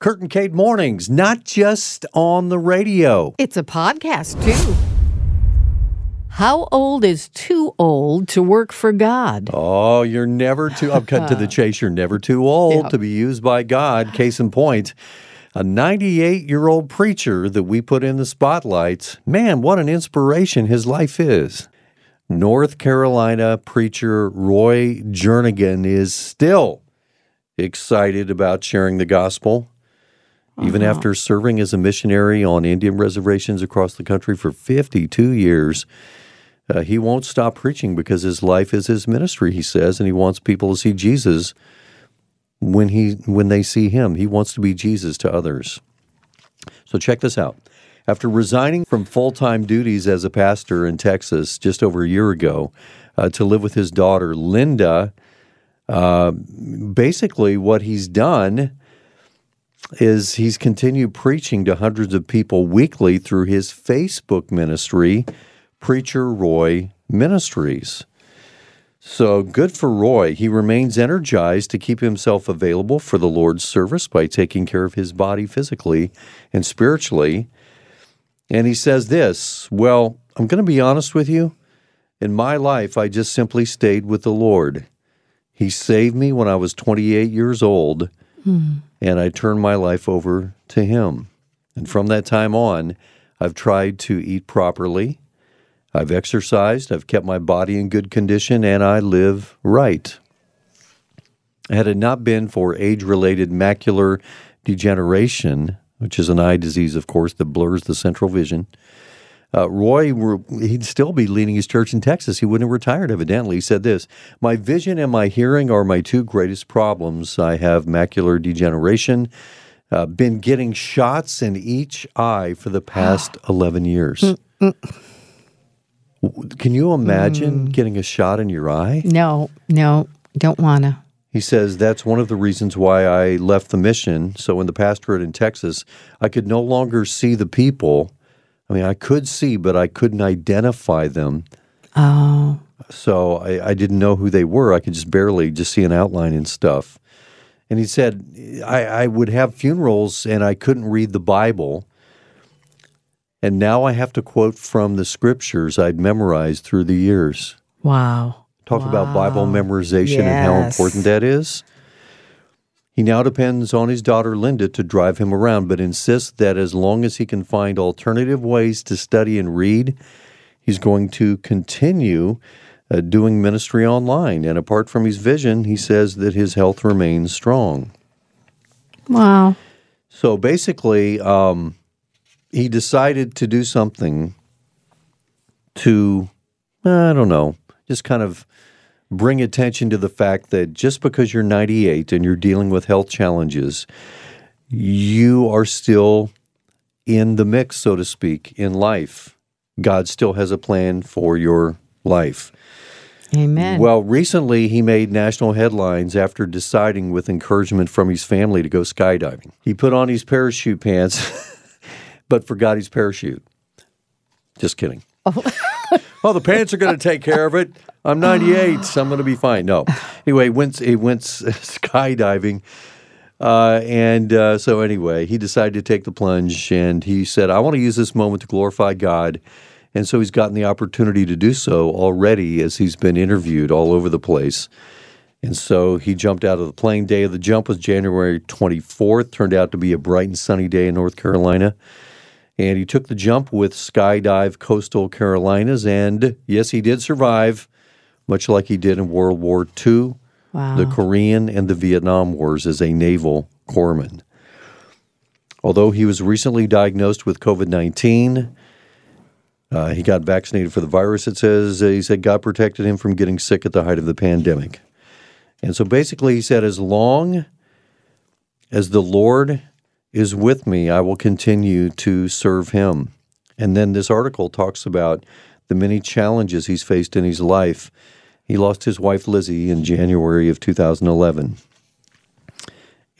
Kurt and Kate Mornings, not just on the radio. It's a podcast, too. How old is too old to work for God? Oh, you're never too, I've cut to the chase, you're never too old Yeah. to be used by God. Case in point, a 98 year old preacher that we put in the spotlight. Man, what an inspiration his life is. North Carolina preacher Roy Jernigan is still excited about sharing the gospel. Even after serving as a missionary on Indian reservations across the country for 52 years, uh, he won't stop preaching because his life is his ministry, he says, and he wants people to see Jesus when he when they see him. He wants to be Jesus to others. So check this out. After resigning from full-time duties as a pastor in Texas just over a year ago uh, to live with his daughter Linda, uh, basically what he's done is he's continued preaching to hundreds of people weekly through his Facebook ministry, Preacher Roy Ministries. So good for Roy. He remains energized to keep himself available for the Lord's service by taking care of his body physically and spiritually. And he says this Well, I'm going to be honest with you. In my life, I just simply stayed with the Lord. He saved me when I was 28 years old hmm. And I turned my life over to Him. And from that time on, I've tried to eat properly. I've exercised, I've kept my body in good condition, and I live right. Had it not been for age related macular degeneration, which is an eye disease, of course, that blurs the central vision, uh, Roy, were- he'd still be leading his church in Texas. He wouldn't have retired, evidently. He said this My vision and my hearing are my two greatest problems. I have macular degeneration, uh, been getting shots in each eye for the past 11 years. Can you imagine getting a shot in your eye? No, no, don't want to. He says that's one of the reasons why I left the mission. So in the pastorate in Texas, I could no longer see the people. I mean, I could see, but I couldn't identify them. Oh, So I, I didn't know who they were. I could just barely just see an outline and stuff. And he said, I, I would have funerals and I couldn't read the Bible. And now I have to quote from the scriptures I'd memorized through the years. wow. Talk about Bible memorization and how important that is. He now depends on his daughter Linda to drive him around, but insists that as long as he can find alternative ways to study and read, he's going to continue uh, doing ministry online. And apart from his vision, he says that his health remains strong. Wow. So basically, um, he decided to do something to, I don't know, just kind of bring attention to the fact that just because you're 98 and you're dealing with health challenges, you are still in the mix, so to speak, in life. God still has a plan for your life. Amen. Well, recently he made national headlines after deciding, with encouragement from his family, to go skydiving. He put on his parachute pants, but forgot his parachute. Just kidding. Oh, the pants are going to take care of it. I'm 98, so I'm going to be fine. No. Anyway, he went, he went skydiving. Uh, and uh, so, anyway, he decided to take the plunge and he said, I want to use this moment to glorify God. And so he's gotten the opportunity to do so already as he's been interviewed all over the place. And so he jumped out of the plane. Day of the jump was January 24th. Turned out to be a bright and sunny day in North Carolina. And he took the jump with Skydive Coastal Carolinas. And yes, he did survive, much like he did in World War II, wow. the Korean, and the Vietnam Wars as a naval corpsman. Although he was recently diagnosed with COVID 19, uh, he got vaccinated for the virus, it says. He said God protected him from getting sick at the height of the pandemic. And so basically, he said, as long as the Lord is with me, I will continue to serve him. And then this article talks about the many challenges he's faced in his life. He lost his wife, Lizzie, in January of 2011.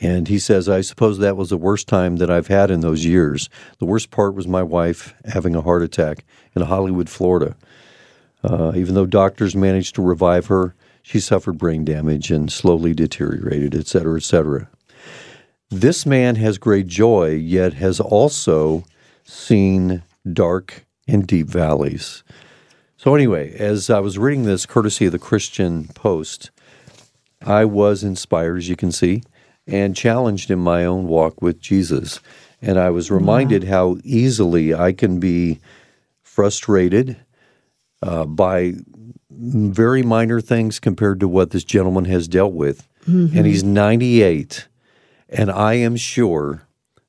And he says, I suppose that was the worst time that I've had in those years. The worst part was my wife having a heart attack in Hollywood, Florida. Uh, even though doctors managed to revive her, she suffered brain damage and slowly deteriorated, et cetera, et cetera. This man has great joy, yet has also seen dark and deep valleys. So, anyway, as I was reading this, courtesy of the Christian Post, I was inspired, as you can see, and challenged in my own walk with Jesus. And I was reminded how easily I can be frustrated uh, by very minor things compared to what this gentleman has dealt with. And he's 98. And I am sure,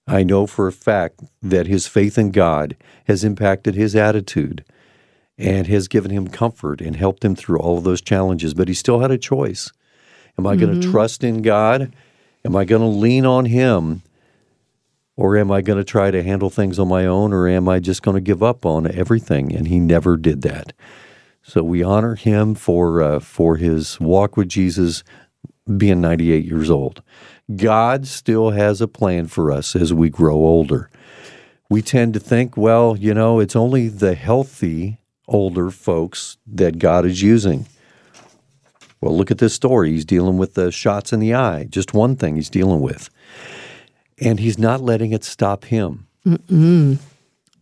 I know for a fact, that his faith in God has impacted his attitude and has given him comfort and helped him through all of those challenges. But he still had a choice. Am I going to trust in God? Am I going to lean on him? Or am I going to try to handle things on my own? Or am I just going to give up on everything? And he never did that. So we honor him for uh, for his walk with Jesus, being 98 years old. God still has a plan for us as we grow older. We tend to think, well, you know, it's only the healthy older folks that God is using. Well, look at this story. He's dealing with the shots in the eye, just one thing he's dealing with. And he's not letting it stop him.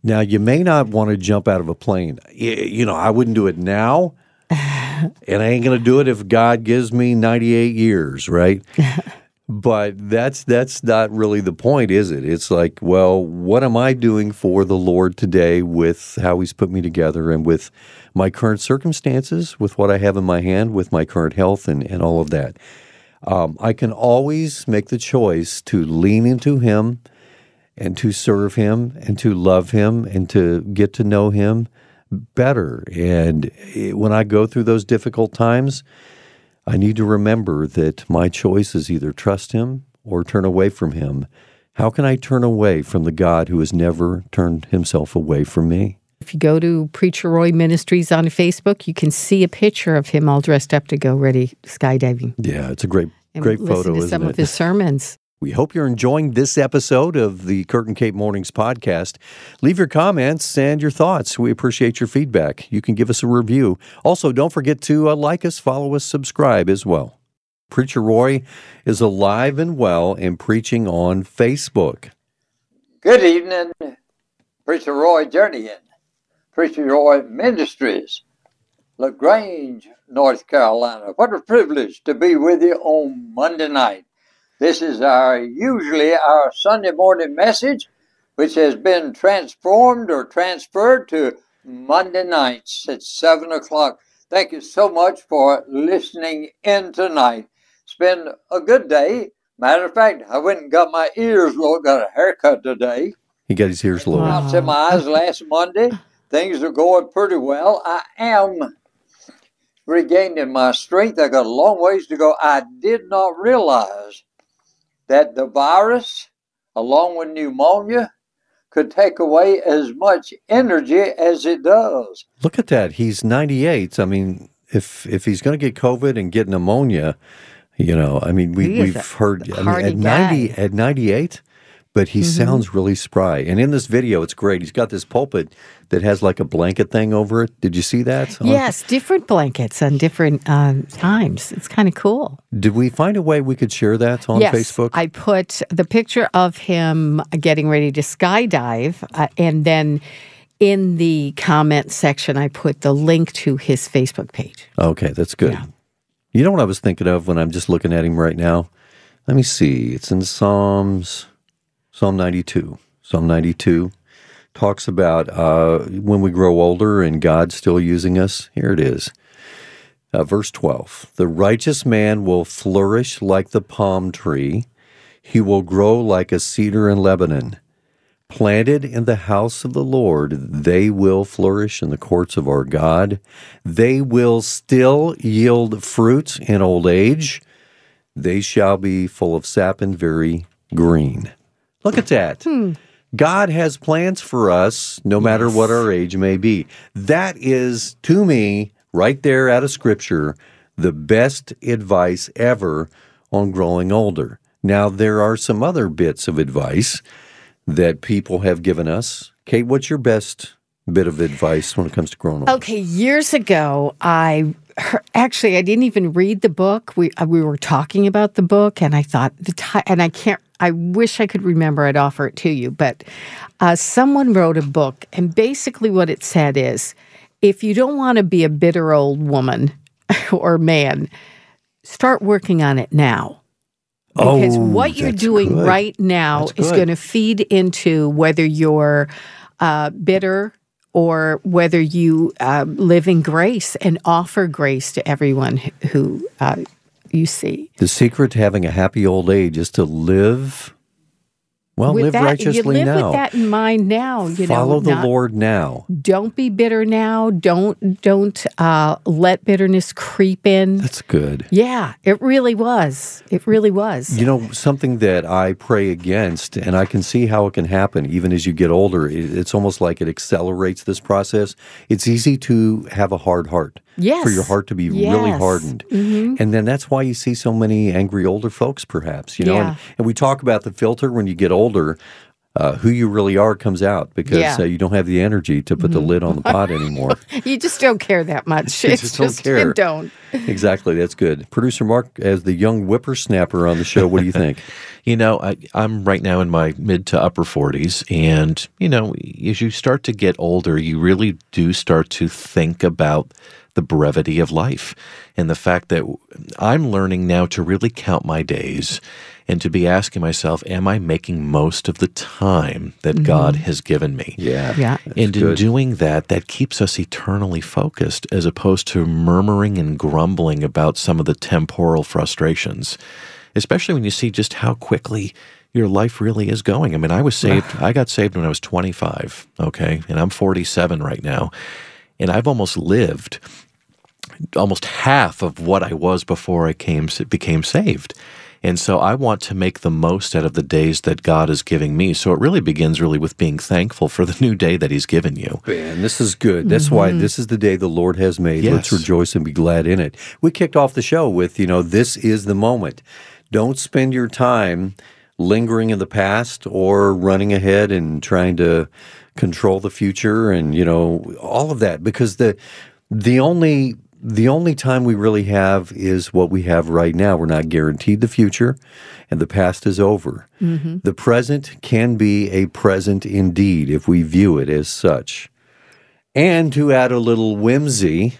Now, you may not want to jump out of a plane. You know, I wouldn't do it now, and I ain't going to do it if God gives me 98 years, right? but that's that's not really the point, is it? It's like, well, what am I doing for the Lord today with how He's put me together and with my current circumstances, with what I have in my hand, with my current health, and, and all of that? Um, I can always make the choice to lean into Him and to serve him and to love him and to get to know him better. And when I go through those difficult times, I need to remember that my choice is either trust him or turn away from him. How can I turn away from the God who has never turned himself away from me? If you go to Preacher Roy Ministries on Facebook, you can see a picture of him all dressed up to go ready skydiving. Yeah, it's a great, And great listen photo, to some it? of his sermons. We hope you're enjoying this episode of the Kurt and Kate Mornings podcast. Leave your comments and your thoughts. We appreciate your feedback. You can give us a review. Also, don't forget to uh, like us, follow us, subscribe as well. Preacher Roy is alive and well and preaching on Facebook. Good evening, Preacher Roy Jernigan, Preacher Roy Ministries, LaGrange, North Carolina. What a privilege to be with you on Monday night. This is our usually our Sunday morning message, which has been transformed or transferred to Monday nights at seven o'clock. Thank you so much for listening in tonight. It's been a good day. Matter of fact, I went and got my ears looked, got a haircut today. He got his ears lowered. Wow. Out to my eyes last Monday. Things are going pretty well. I am regaining my strength. I got a long ways to go. I did not realize that the virus, along with pneumonia, could take away as much energy as it does. Look at that. He's 98. I mean, if if he's going to get COVID and get pneumonia, you know, I mean, we, we've heard I mean, at 90 guy. Mm-hmm. at 98, but he sounds really spry. And in this video, it's great. He's got this pulpit that has like a blanket thing over it. Did you see that? Yes, different blankets on different um, times. It's kind of cool. Did we find a way we could share that on yes, Facebook? I put the picture of him getting ready to skydive, uh, and then in the comment section, I put the link to his Facebook page. okay, that's good. Yeah. You know what I was thinking of when I'm just looking at him right now? Let me see. It's in Psalms, Psalm 92. Psalm 92 talks about uh, when we grow older and God's still using us. Here it is. Uh, verse 12 The righteous man will flourish like the palm tree, he will grow like a cedar in Lebanon. Planted in the house of the Lord, they will flourish in the courts of our God. They will still yield fruit in old age. They shall be full of sap and very green. Look at that. God has plans for us no matter what our age may be. That is, to me, right there out of Scripture, the best advice ever on growing older. Now, there are some other bits of advice that people have given us. Kate, what's your best bit of advice when it comes to growing older? Okay, years ago, I actually I didn't even read the book. We uh, we were talking about the book, and I thought the ti- and I can't. I wish I could remember. I'd offer it to you, but uh, someone wrote a book, and basically what it said is, if you don't want to be a bitter old woman or man, start working on it now. Because Oh, what you're doing good. right now That's is going to feed into whether you're uh, bitter or whether you uh, live in grace and offer grace to everyone who uh, you see. The secret to having a happy old age is to live, well, with live that, righteously you live now. with that in mind now. You Follow know, the not- Lord now. Don't be bitter now. Don't don't uh, let bitterness creep in. That's good. Yeah, it really was. It really was. You know, something that I pray against, and I can see how it can happen even as you get older, it- it's almost like it accelerates this process. It's easy to have a hard heart. Yes. For your heart to be really Yes. Mm-hmm. hardened. And then that's why you see so many angry older folks, perhaps, you know. Yeah. And, and we talk about the filter when you get older. Uh, who you really are comes out because Yeah. Mm-hmm. uh, you don't have the energy to put the lid on the pot anymore. You just don't care that much. You it's just don't just care. you don't. exactly, that's good. Producer Mark, as the young whippersnapper on the show, what do you think? You know, I, I'm right now in my mid to upper 40s. And, you know, as you start to get older, you really do start to think about the brevity of life and the fact that I'm learning now to really count my days and to be asking myself, am I making most of the time that mm-hmm. God has given me? Yeah. Yeah. that's and in good. doing that, that keeps us eternally focused as opposed to murmuring and grumbling about some of the temporal frustrations, especially when you see just how quickly your life really is going. I mean, I was saved, I got saved when I was 25, okay, and I'm 47 right now. And I've almost lived almost half of what I was before I came became saved. And so I want to make the most out of the days that God is giving me. So it really begins really with being thankful for the new day that he's given you. Man, this is good. That's why mm-hmm. this is the day the Lord has made. Let's rejoice and be glad in it. We kicked off the show with, you know, this is the moment. Don't spend your time lingering in the past or running ahead and trying to control the future and, you know, all of that because the the only the only time we really have is what we have right now. We're not guaranteed the future, and the past is over. Mm-hmm. The present can be a present indeed if we view it as such. And to add a little whimsy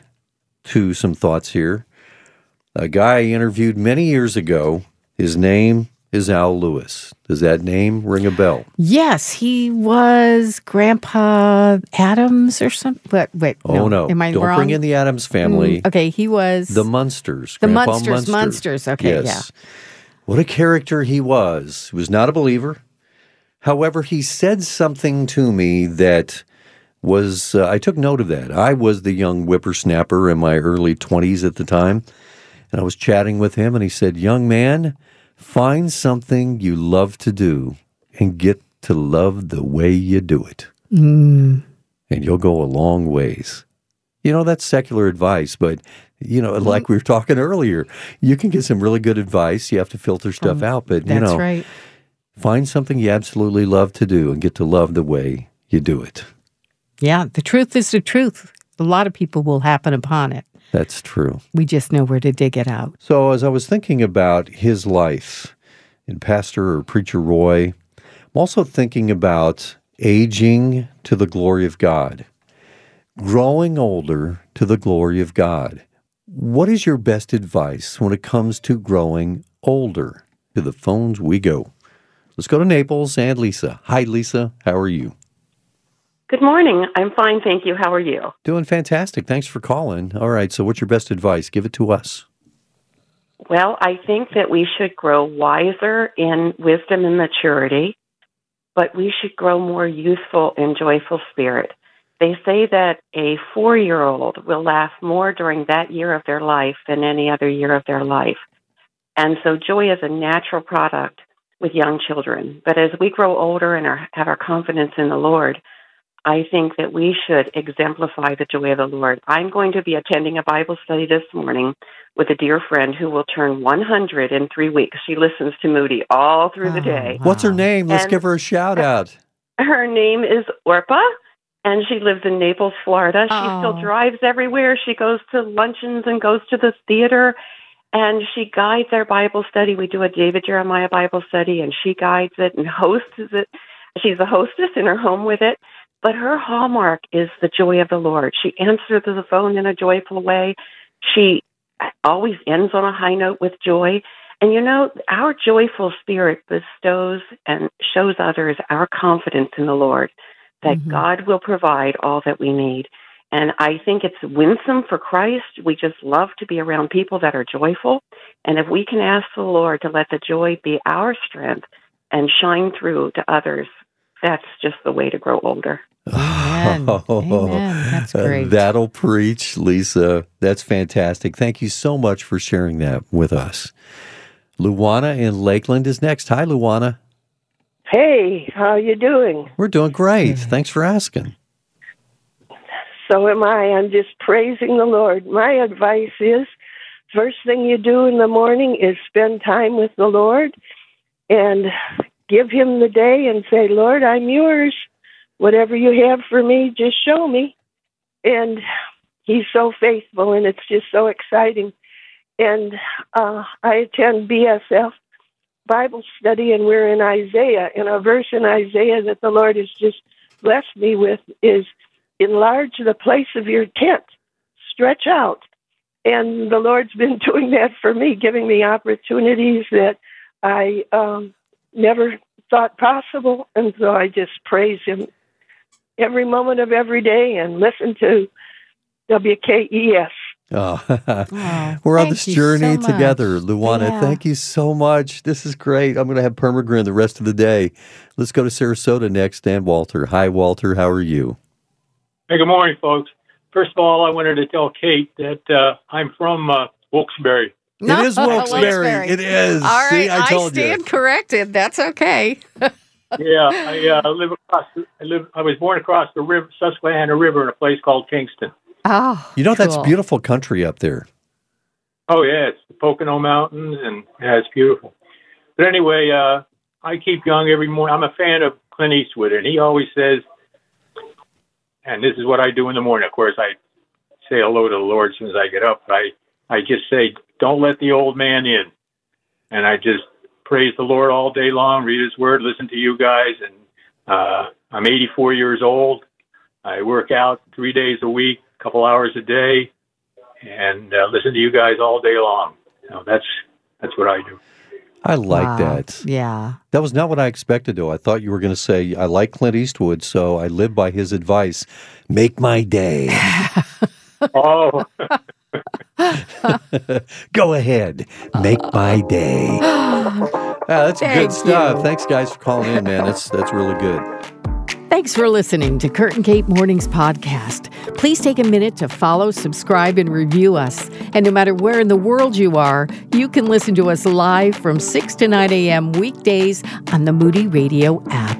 to some thoughts here, a guy I interviewed many years ago, his name is Al Lewis. Does that name ring a bell? Yes, he was Grandpa Addams or something. Wait, wait. Oh no! Am I Don't wrong? bring in the Addams family. Mm, okay, he was The Munsters. The Grandpa Munsters, Munster. Munsters, okay, yes. What a character he was. He was not a believer. However, he said something to me that was, uh, I took note of that. I was the young whippersnapper in my early 20s at the time, and I was chatting with him, and he said, Young man, find something you love to do and get to love the way you do it. Mm. And you'll go a long ways. You know, that's secular advice, but, you know, like mm-hmm. we were talking earlier, you can get some really good advice. You have to filter stuff oh, out, but, you know, right. find something you absolutely love to do and get to love the way you do it. Yeah, the truth is the truth. A lot of people will happen upon it. That's true. We just know where to dig it out. So, as I was thinking about his life in Pastor or Preacher Roy, I'm also thinking about aging to the glory of God, growing older to the glory of God. What is your best advice when it comes to growing older? To the phones we go. Let's go to Naples and Lisa. Hi, Lisa. How are you? Good morning. I'm fine, thank you. How are you? Doing fantastic. Thanks for calling. All right. So, what's your best advice? Give it to us. Well, I think that we should grow wiser in wisdom and maturity, but we should grow more youthful and joyful spirit. They say that a four year old will laugh more during that year of their life than any other year of their life. And so joy is a natural product with young children. But as we grow older and are, have our confidence in the Lord, I think that we should exemplify the joy of the Lord. I'm going to be attending a Bible study this morning with a dear friend who will turn 100 in three weeks. She listens to Moody all through the Oh, day. What's her name? Let's And- give her a shout out. Her name is Orpa, and she lives in Naples, Florida. She Oh. still drives everywhere. She goes to luncheons and goes to the theater. And she guides our Bible study. We do a David Jeremiah Bible study, and she guides it and hosts it. She's a hostess in her home with it. But her hallmark is the joy of the Lord. She answers the phone in a joyful way. She always ends on a high note with joy. And you know, our joyful spirit bestows and shows others our confidence in the Lord that mm-hmm. God will provide all that we need. And I think it's winsome for Christ. We just love to be around people that are joyful. And if we can ask the Lord to let the joy be our strength and shine through to others, that's just the way to grow older. Amen. Amen. That's great. That'll preach, Lisa. That's fantastic. Thank you so much for sharing that with us. Luana in Lakeland is next. Hi, Luana. Hey, how are you doing? We're doing great. Thanks for asking. So am I. I'm just praising the Lord. My advice is first thing you do in the morning is spend time with the Lord and give him the day and say, Lord, I'm yours. Whatever you have for me, just show me. And he's so faithful and it's just so exciting. And uh, I attend BSF Bible study and we're in Isaiah. And a verse in Isaiah that the Lord has just blessed me with is enlarge the place of your tent, stretch out. And the Lord's been doing that for me, giving me opportunities that I um, never thought possible. And so I just praise Him every moment of every day and listen to WKES. Oh, oh we're on this journey so together, Luana. Yeah. Thank you so much. This is great. I'm going to have Permagrin the rest of the day. Let's go to Sarasota next. Dan Walter. Hi, Walter. How are you? Hey, good morning, folks. First of all, I wanted to tell Kate that uh, I'm from uh, Wilkes-Barre. No, it is Wilkes-Barre. It is. All right, See, I, I stand you. corrected. That's okay. yeah, I uh, live across. I live. I was born across the river, Susquehanna River, in a place called Kingston. Oh, you know cool. that's beautiful country up there. Oh yeah, it's the Pocono Mountains, and yeah, it's beautiful. But anyway, uh, I keep young every morning. I'm a fan of Clint Eastwood, and he always says and this is what I do in the morning. Of course, I say hello to the Lord as soon as I get up. I I just say, "Don't let the old man in," and I just praise the Lord all day long, read His Word, listen to you guys, and uh, I'm 84 years old. I work out three days a week, a couple hours a day, and uh, listen to you guys all day long. You know, that's that's what I do. I like wow. that. Yeah. That was not what I expected, though. I thought you were going to say, I like Clint Eastwood, so I live by his advice make my day. oh. Go ahead, make my day. Ah, that's Thank good stuff. You. Thanks, guys, for calling in, man. That's that's really good. Thanks for listening to Kurt and Kate Mornings Podcast. Please take a minute to follow, subscribe, and review us. And no matter where in the world you are, you can listen to us live from 6 to 9 a.m. weekdays on the Moody Radio app.